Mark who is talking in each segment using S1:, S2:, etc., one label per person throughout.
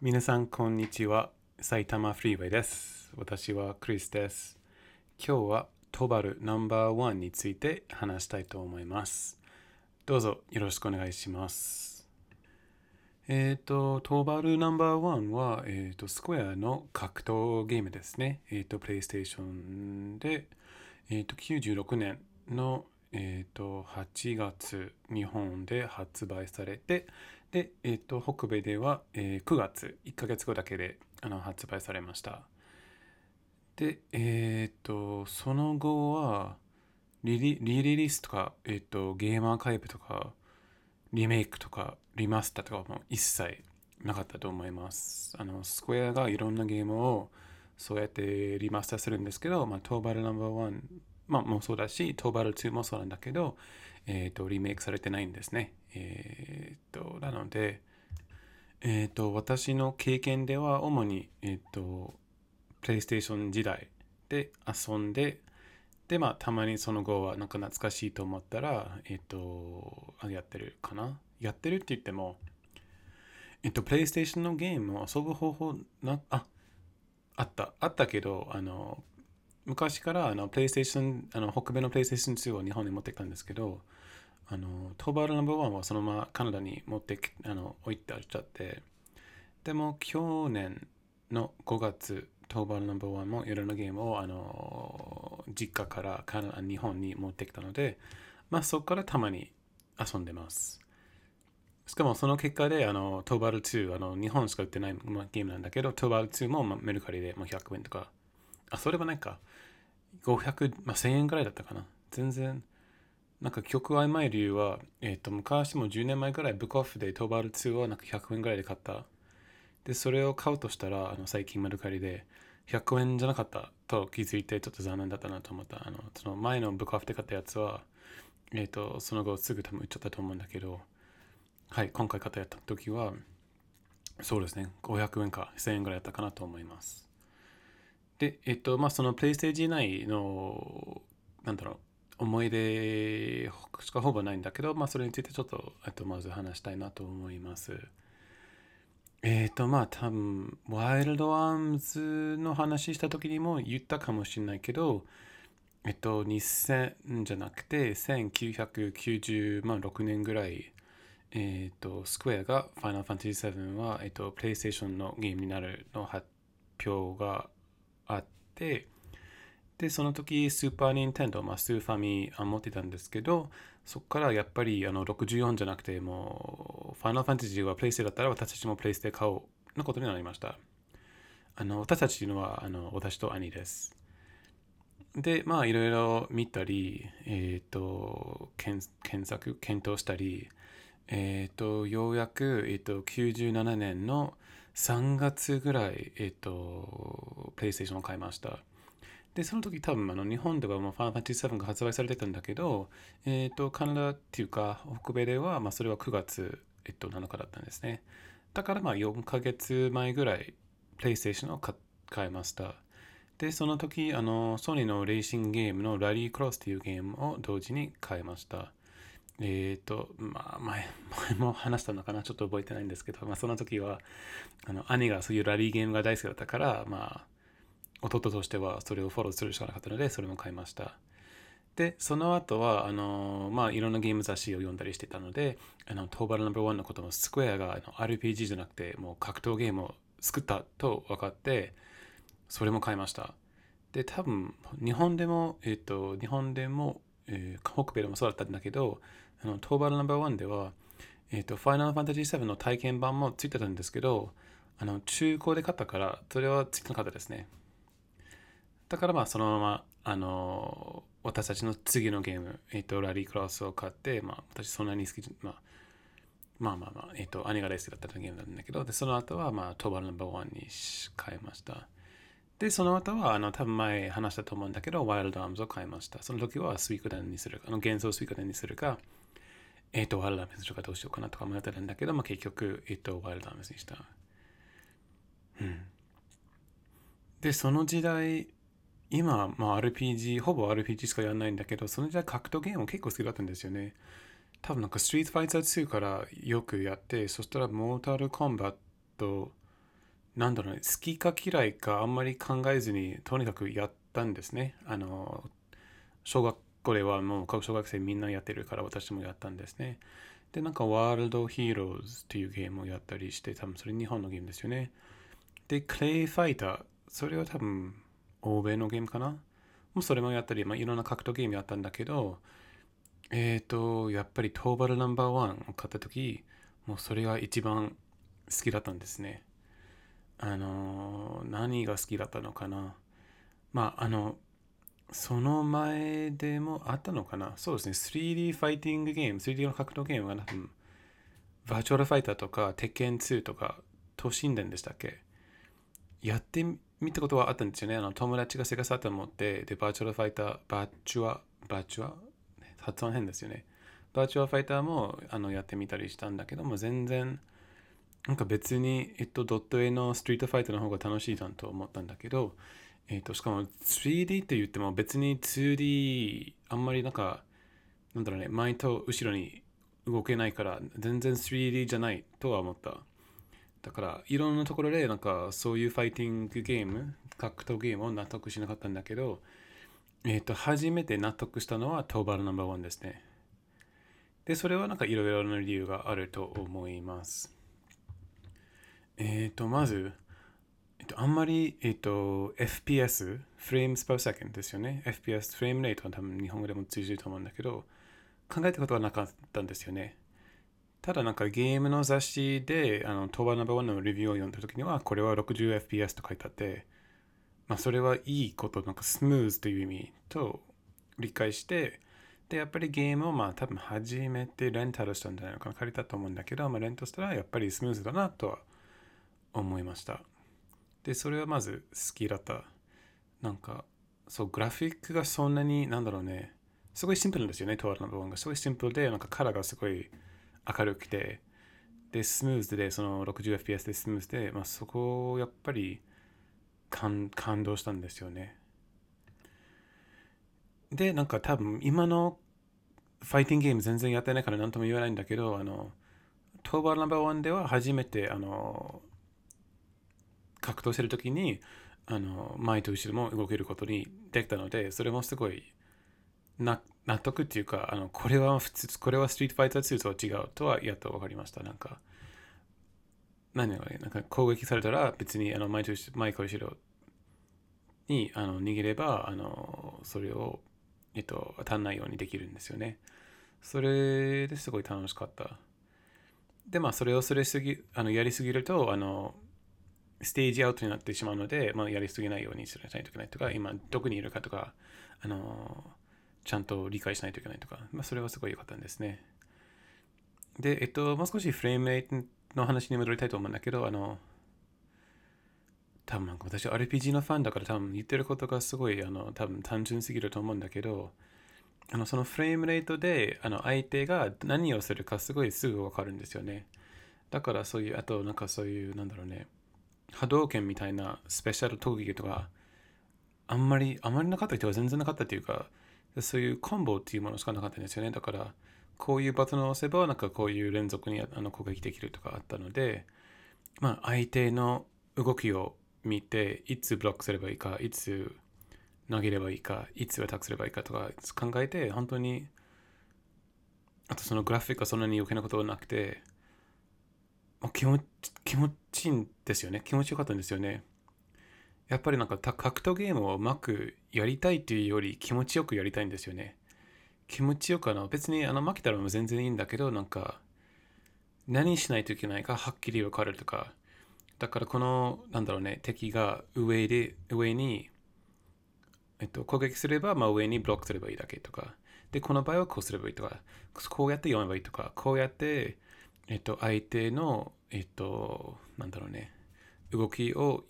S1: 皆さん、こんにちは。埼玉フリーウェイです。私はクリスです。今日はトバルナンバーワンについて話したいと思います。どうぞよろしくお願いします。えっ、と、トバルナンバーワンは、えっ、と、スクエアの格闘ゲームですね。えっ、と、プレイステーションで、えっ、と、96年の、えっ、と、8月、日本で発売されて、で、えっ、と、北米では、えー9月、1ヶ月後だけであの発売されました。で、えっ、と、その後は、リリリリリースとか、えっ、と、ゲームアーカイブとか、リメイクとか、リマスターとかも一切なかったと思います。あの、スクエアがいろんなゲームをそうやってリマスターするんですけど、まあ、トーバルナンバーワン、まあ、もそうだし、トーバル2もそうなんだけど、えっ、と、リメイクされてないんですね。えっ、と、なので、えっ、と、私の経験では主に、えっ、と、プレイステーション時代で遊んで、で、まあ、たまにその後はなんか懐かしいと思ったら、えっ、と、やってるかな？やってるって言っても、えっと、プレイステーションのゲームを遊ぶ方法な、あ、あった、あったけど、あの、昔からあのプレイステーション、あの北米のプレイステーション2を日本に持ってきたんですけど、あの、トーバルナンバーワンはそのままカナダに持ってあの置いてあっちゃって、でも去年の5月、トーバルナンバーワンもいろんなゲームをあの実家からカナダ日本に持ってきたので、まあそこからたまに遊んでます。しかもその結果で、あの、トーバル2、あの、日本しか売ってないまあゲームなんだけど、トーバル2も、まあ、メルカリでもう100円とか、あ、それはないか。500、まあ、1000円ぐらいだったかな。全然、なんか曲曖昧理由は、えっ、と、昔も10年前ぐらい、ブックオフでトーバル2はなんか100円ぐらいで買った。で、それを買うとしたら、あの、最近メルカリで100円じゃなかったと気づいて、ちょっと残念だったなと思った。あの、その前のブックオフで買ったやつは、えっ、と、その後すぐ多分売っちゃったと思うんだけど、はい、今回買ったやった時は、そうですね、500円か1000円ぐらいだったかなと思います。で、えっと、まあ、そのプレイステージ内の、なんだろう、思い出しかほぼないんだけど、まあ、それについてちょっと、えっと、まず話したいなと思います。えっと、まあ、多分、ワイルドアームズの話した時にも言ったかもしれないけど、えっと、2000じゃなくて、1996年ぐらい、えっと、スクエアが Final Fantasy VII は、えっと、プレイステーションのゲームになるの発表があって、で、その時、スーパー・ニンテンド、まあ、スーファミ持ってたんですけど、そこからやっぱりあの64じゃなくて、もう、ファイナルファンタジーはプレイステだったら私たちもプレイステ買おうのことになりました。あの私たちのはあの私と兄です。で、まあ、いろいろ見たり、えっ、と検、検索、検討したり、えっ、と、ようやく、えっ、と、97年の3月ぐらい、えっ、と、プレイステーションを買いました。で、その時多分、あの、日本ではもう Final Fantasy VII が発売されてたんだけど、えっ、と、カナダっていうか、北米では、まあ、それは9月、えっと、7日だったんですね。だから、まあ、4ヶ月前ぐらい、プレイステーションを買買いました。で、その時、あの、ソニーのレーシングゲームのラリークロスっていうゲームを同時に買いました。えっ、と、まあ、前、前も話したのかな、ちょっと覚えてないんですけど、まあ、その時は、あの、兄がそういうラリーゲームが大好きだったから、まあ、弟としてはそれをフォローするしかなかったので、それも買いました。で、その後は、あの、まあ、いろんなゲーム雑誌を読んだりしてたので、あの、トーバルナンバーワンのことも、スクエアがあの RPG じゃなくて、もう格闘ゲームを作ったと分かって、それも買いました。で、多分、日本でも、えっ、と、日本でも、えー北米でもそうだったんだけど、あの、トーバルナンバーワンでは、えっ、と、ファイナルファンタジー7の体験版もついてたんですけど、あの、中古で買ったから、それはついてなかったですね。だからまあ、そのまま、あの私たちの次のゲーム、えっ、と、ラリークロスを買って、まあ、私そんなに好き、まあ、まあまあまあ、えっ、と、兄が大好きだったゲームなんだけど、で、その後は、まあ、トーバルナンバーワンに変えました。で、その後は、あの、多分前話したと思うんだけど、ワイルドアームズを買いました。その時はスイークデンにするか、あの、幻想スイークデンにするか、えっ、と、ワイルドアームズにするかどうしようかなとか迷ってたんだけど、まあ結局、えっ、と、ワイルドアームズにした。うん。で、その時代、今、まあ RPG、ほぼ RPG しかやらないんだけど、その時代格闘ゲームも結構好きだったんですよね。多分なんかストリートファイター2からよくやって、そしたらモータルコンバットなんだろうね、好きか嫌いかあんまり考えずに、とにかくやったんですね。あの、小学校ではもう各小学生みんなやってるから私もやったんですね。で、なんかワールドヒーローズっていうゲームをやったりして、多分それ日本のゲームですよね。で、クレイファイター、それは多分欧米のゲームかな？もうそれもやったり、まあ、いろんな格闘ゲームやったんだけど、えっ、ー、と、やっぱりトーバルナンバーワンを買った時、もうそれが一番好きだったんですね。あの何が好きだったのかな？まああのその前でもあったのかな？そうですね。3D ファイティングゲーム 3D の格闘ゲームが多分バーチャルファイターとか鉄拳2とか闘神伝でしたっけ？やってみたことはあったんですよねあの友達がセガサターン持ってでバーチャルファイターバーチュアバーチュア発音変ですよねバーチュアファイターもあのやってみたりしたんだけども全然なんか別に、えっと、ドット絵のストリートファイトの方が楽しいじゃんと思ったんだけど、えっと、しかも 3D って言っても別に 2D あんまりなんか、なんだろうね、前と後ろに動けないから全然 3D じゃないとは思った。だからいろんなところでなんかそういうファイティングゲーム、格闘ゲームを納得しなかったんだけど、えっと、初めて納得したのはトーバルナンバーワンですね。で、それはなんかいろいろな理由があると思います。えっ、ー、と、まず、えっ、と、あんまり、えっ、と、FPS、フレームス per second ですよね。FPS、フレームレートは多分日本語でも通じると思うんだけど、考えたことはなかったんですよね。ただなんかゲームの雑誌で、あの、トーバーナンバーワのレビューを読んだ時には、これは 60fps と書いてあって、まあ、それはいいこと、なんかスムーズという意味と理解して、で、やっぱりゲームをまあ多分初めてレンタルしたんじゃないのかな、借りたと思うんだけど、まあ、レントしたらやっぱりスムーズだなとは思いました。でそれはまず好きだった。なんかそうグラフィックがそんなになんだろうねすごいシンプルなんですよねトワルの部分が。すごいシンプルでなんかカラーがすごい明るくてでスムーズでその 60fps でスムーズで、まあ、そこをやっぱり感感動したんですよね。でなんか多分今のファイティングゲーム全然やってないから何とも言わないんだけどあのトーバーナンバーワンでは初めてあの格闘してる時にあの前と後ろも動けることにできたのでそれもすごい納得っていうかあのこれは普通これはストリートファイター2とは違うとはやっと分かりました。なんか何がなんか攻撃されたら別にあの前と前か後ろにあの逃げればあのそれを、えっと、当たらないようにできるんですよね。それですごい楽しかった。でまあそれをそれすぎあのやりすぎるとあのステージアウトになってしまうので、まあ、やりすぎないようにしないといけないとか、今どこにいるかとか、あのちゃんと理解しないといけないとか、まあ、それはすごい良かったんですね。で、えっと、もう少しフレームレートの話に戻りたいと思うんだけど、あの、多分私 RPG のファンだから多分言ってることがすごいあの多分単純すぎると思うんだけど、あのそのフレームレートであの相手が何をするかすごいすぐわかるんですよね。だからそういう、あとなんかそういう、なんだろうね、波動拳みたいなスペシャル特技とかあんまりあまりなかった人は全然なかったっていうかそういうコンボっていうものしかなかったんですよねだからこういうバトンを押せばなんかこういう連続にあの攻撃できるとかあったのでまあ相手の動きを見ていつブロックすればいいかいつ投げればいいかいつアタックすればいいかとか考えて本当にあとそのグラフィックはそんなに余計なことはなくて気持ち気持ちいいんですよね。気持ちよかったんですよね。やっぱりなんか格闘ゲームをうまくやりたいというより気持ちよくやりたいんですよね。気持ちよくあの別にあの負けたらも全然いいんだけどなんか何しないといけないかはっきり分かるとか。だからこのなんだろうね敵が上で上にえっと攻撃すればまあ上にブロックすればいいだけとか。でこの場合はこうすればいいとか。こうやって読めばいいとか。こうやってえっと、相手の、えっと、なんだろうね、動きを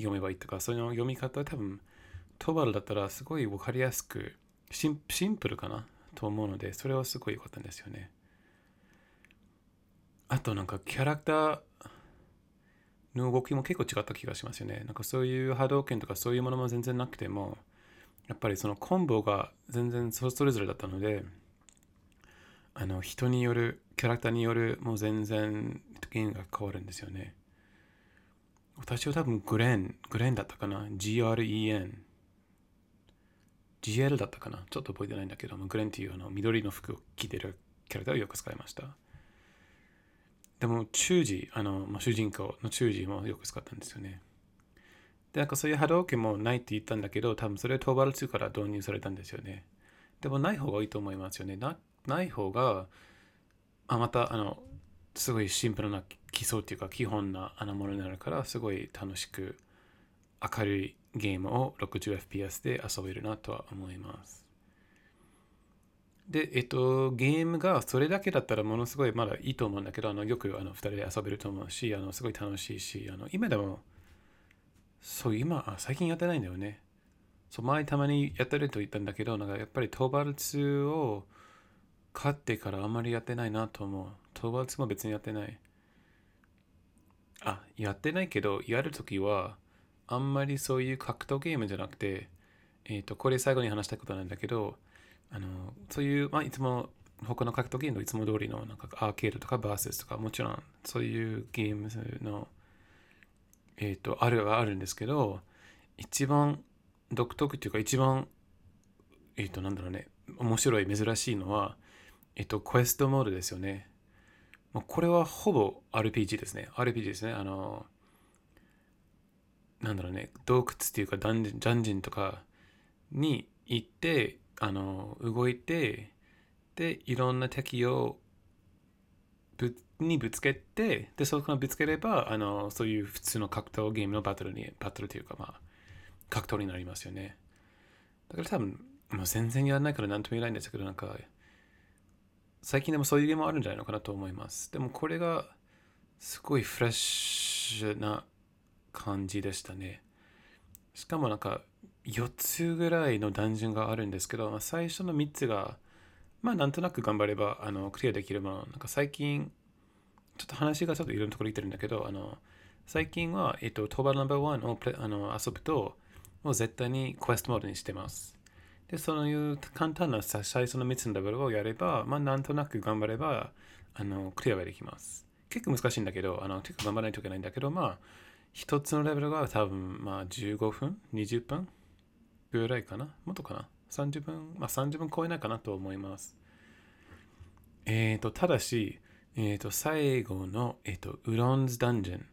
S1: 読めばいいとか、その読み方は多分、トバルだったらすごい分かりやすくシン、シンプルかな？と思うので、それはすごい良かったんですよね。あとなんかキャラクターの動きも結構違った気がしますよね。なんかそういう波動拳とかそういうものも全然なくても、やっぱりそのコンボが全然それぞれだったので、あの人によるキャラクターによるもう全然ゲームが変わるんですよね私は多分グレン、グレンだったかな ?GREN。GL だったかな？ちょっと覚えてないんだけどもグレンっていうあの緑の服を着てるキャラクターをよく使いました。でも、中時、あの、まあ、主人公の中時もよく使ったんですよね。で、なんかそういう波動拳もないって言ったんだけど、多分それはトーバル2から導入されたんですよね。でもない方がいいと思いますよね。なない方が、あ、また、あの、すごいシンプルな基礎っていうか基本なあのものになるからすごい楽しく明るいゲームを 60fps で遊べるなとは思います。で、えっと、ゲームがそれだけだったらものすごいまだいいと思うんだけど、あのよくあの2人で遊べると思うし、あのすごい楽しいし、あの今でも、そう、今あ、最近やってないんだよね。そう前たまにやってると言ったんだけど、なんかやっぱりトーバル2を買ってからあんまりやってないなと思う。トーバル2も別にやってない。あ、やってないけど、やるときは、あんまりそういう格闘ゲームじゃなくて、えっ、ー、と、これ最後に話したことなんだけど、あの、そういう、まあ、いつも、他の格闘ゲームのいつも通りの、なんかアーケードとかバーセスとか、もちろん、そういうゲームの、えっ、ー、と、あるはあるんですけど、一番独特っていうか、一番、えっ、ー、と、なんだろうね、面白い、珍しいのは、えっ、と、クエストモードですよね。これはほぼ RPG ですね。RPG ですね。あの、なんだろうね、洞窟っていうかダンジダンジンとかに行って、あの、動いて、で、いろんな敵をぶにぶつけて、で、そこからぶつければ、あの、そういう普通の格闘ゲームのバトルに、バトルというか、まあ、格闘になりますよね。だから多分、もう全然やらないから何とも言えないんですけど、なんか、最近でもそういうゲームあるんじゃないのかなと思います。でもこれがすごいフレッシュな感じでしたね。しかもなんか4つぐらいのダンジョンがあるんですけど、まあ、最初の3つがまあなんとなく頑張ればあのクリアできるもの。なんか最近ちょっと話がちょっといろんなところ行ってるんだけど、あの最近は、えっと、トーバルナンバーワンをあの遊ぶともう絶対にクエストモードにしてます。で、そういう簡単な最初の3つのレベルをやれば、まあ、なんとなく頑張れば、あの、クリアができます。結構難しいんだけど、あの、結構頑張らないといけないんだけど、まあ、一つのレベルが多分、まあ、15分 ?20 分ぐらいかな？もっとかな ?30 分まあ、30分超えないかなと思います。えっ、ー、と、ただし、えっ、ー、と、最後の、えっ、ー、と、ウロンズダンジョン。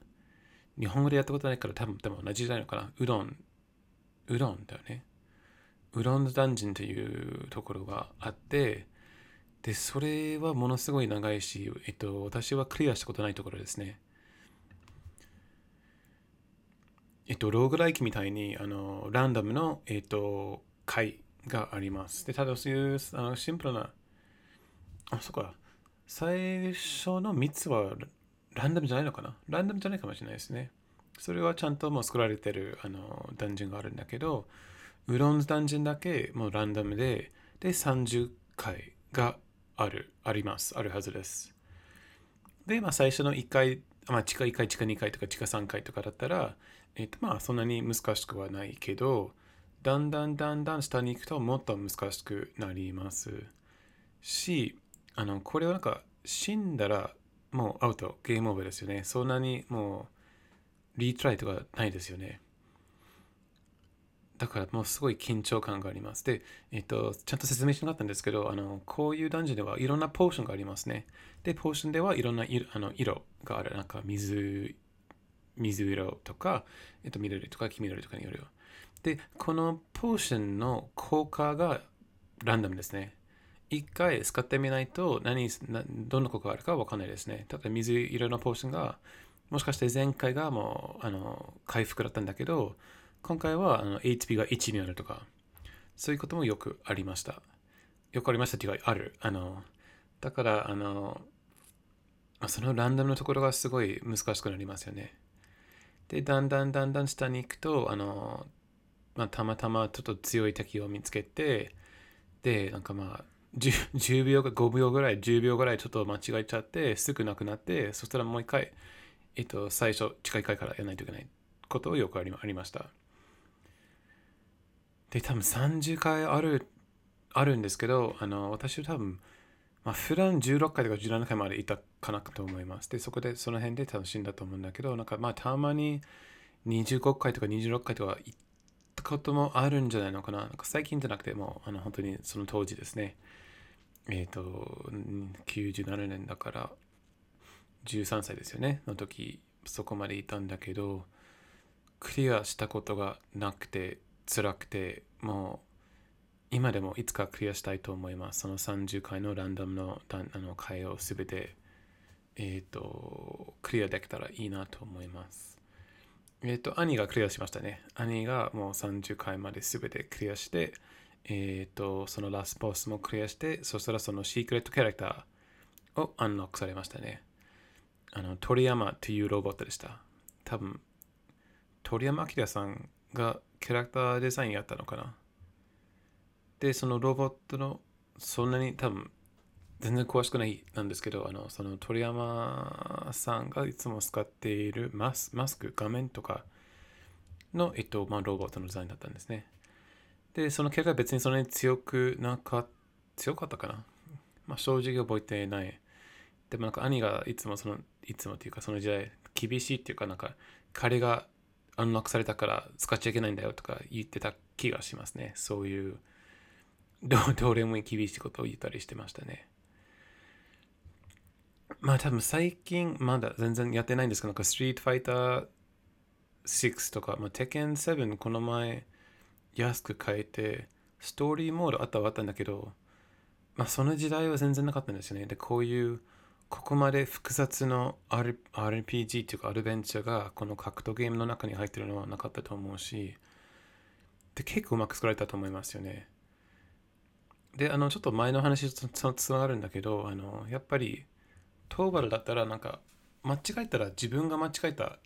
S1: 日本語でやったことないから多分、でも同じじゃないのかな？ウロン。ウロンだよね。ウロンドダンジンというところがあって、で、それはものすごい長いし、えっと、私はクリアしたことないところですね。えっと、ローグライキみたいに、あの、ランダムの、えっと、回があります。で、ただそういうあのシンプルな、あ、そっか、最初の3つはランダムじゃないのかな？ランダムじゃないかもしれないですね。それはちゃんともう作られてるあのダンジョンがあるんだけど、ウロンズダンジョンだけもうランダムで、で、30回がある、あります、あるはずです。で、まあ最初の1回、まあ地下1回、地下2回とか地下3回とかだったら、えっ、とまあそんなに難しくはないけど、だんだんだんだん下に行くともっと難しくなりますし、あの、これはなんか死んだらもうアウト、ゲームオーバーですよね。そんなにもうリトライとかないですよね。だからもうすごい緊張感があります。で、えっと、ちゃんと説明しなかったんですけど、あのこういう男女ではいろんなポーションがありますね。で、ポーションではいろんな色あの色がある。なんか水、水色とか、えっと、緑とか黄緑とかによるよ。で、このポーションの効果がランダムですね。一回使ってみないと何どんな効果があるかわかんないですね。ただ水色のポーションがもしかして前回がもうあの回復だったんだけど、今回はあの HP が1になるとか、そういうこともよくありました。よくありましたっていうか、ある。あの、だから、あの、そのランダムのところがすごい難しくなりますよね。で、だんだんだんだん下に行くと、あの、まあ、たまたまちょっと強い敵を見つけて、で、なんかまあ、10, 10秒か5秒ぐらい、10秒ぐらいちょっと間違えちゃって、すぐなくなって、そしたらもう一回、えっと、最初、近い回からやらないといけないことをよくありました。で、多分30回ある、あるんですけど、あの、私は多分、まあ、普段16回とか17回までいたかなと思います。で、そこで、その辺で楽しんだと思うんだけど、なんかまあ、たまに、25回とか26回とか行ったこともあるんじゃないのかな。なんか最近じゃなくてもあの本当にその当時ですね。えっ、ー、と、97年だから13歳ですよね。の時、そこまでいたんだけど、クリアしたことがなくて辛くて、もう今でもいつかクリアしたいと思います。その30回のランダムのあの回をすべて、えっ、ー、と、クリアできたらいいなと思います。えっ、ー、と、兄がクリアしましたね。兄がもう30回まですべてクリアして、えっ、ー、と、そのラスボスもクリアして、そしたらそのシークレットキャラクターをアンロックされましたね。あの、鳥山というロボットでした。多分、鳥山明さんがキャラクターデザインやったのかな。で、そのロボットの、そんなに多分、全然詳しくないなんですけど、あの、その鳥山さんがいつも使っているマスマスク、画面とかの、えっと、まあ、ロボットのデザインだったんですね。で、そのキャラ別にそんなに強くなか強かったかな。まあ、正直覚えてない。でもなんか兄がいつもその、いつもっていうかその時代厳しいっていうかなんか彼がアンロックされたから使っちゃいけないんだよとか言ってた気がしますね。そういうどどれも厳しいことを言ったりしてましたね。まあ多分最近まだ全然やってないんですけど、なんかストリートファイター6とか、まあ、テケン7この前安く買えて、ストーリーモードあったはあったんだけど、まあその時代は全然なかったんですよね。で、こういうここまで複雑の R RPG っていうかアドベンチャーがこの格闘ゲームの中に入ってるのはなかったと思うし、で、結構うまく作られたと思いますよね。で、あの、ちょっと前の話とつながるんだけど、あの、やっぱり、トーバルだったら、なんか、間違えたら自分が間違えた、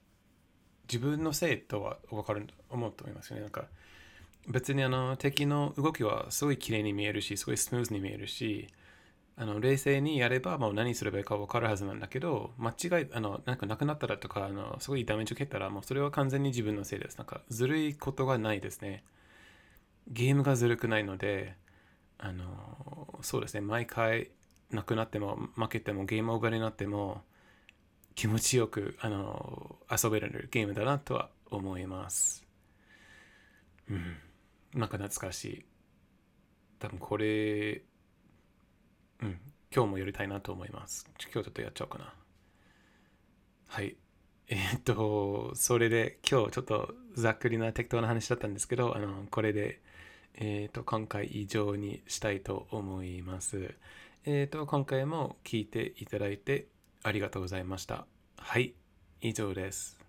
S1: 自分のせいとは分かる、思うと思いますよね。なんか、別にあの、敵の動きはすごい綺麗に見えるし、すごいスムーズに見えるし、あの冷静にやればもう何すればいいか分かるはずなんだけど、間違い、あの、なんかなくなったらとか、あの、すごいダメージ受けたら、もうそれは完全に自分のせいです。なんか、ずるいことがないですね。ゲームがずるくないので、あのそうですね毎回なくなっても負けてもゲームオーバーになっても気持ちよくあの遊べるゲームだなとは思いますうんなんか懐かしい多分これうん今日もやりたいなと思います今日ちょっとやっちゃおうかなはいえー、っとそれで今日ちょっとざっくりな適当な話だったんですけどあのこれでえっ、と、今回以上にしたいと思います。えっ、と、今回も聞いていただいてありがとうございました。はい、以上です。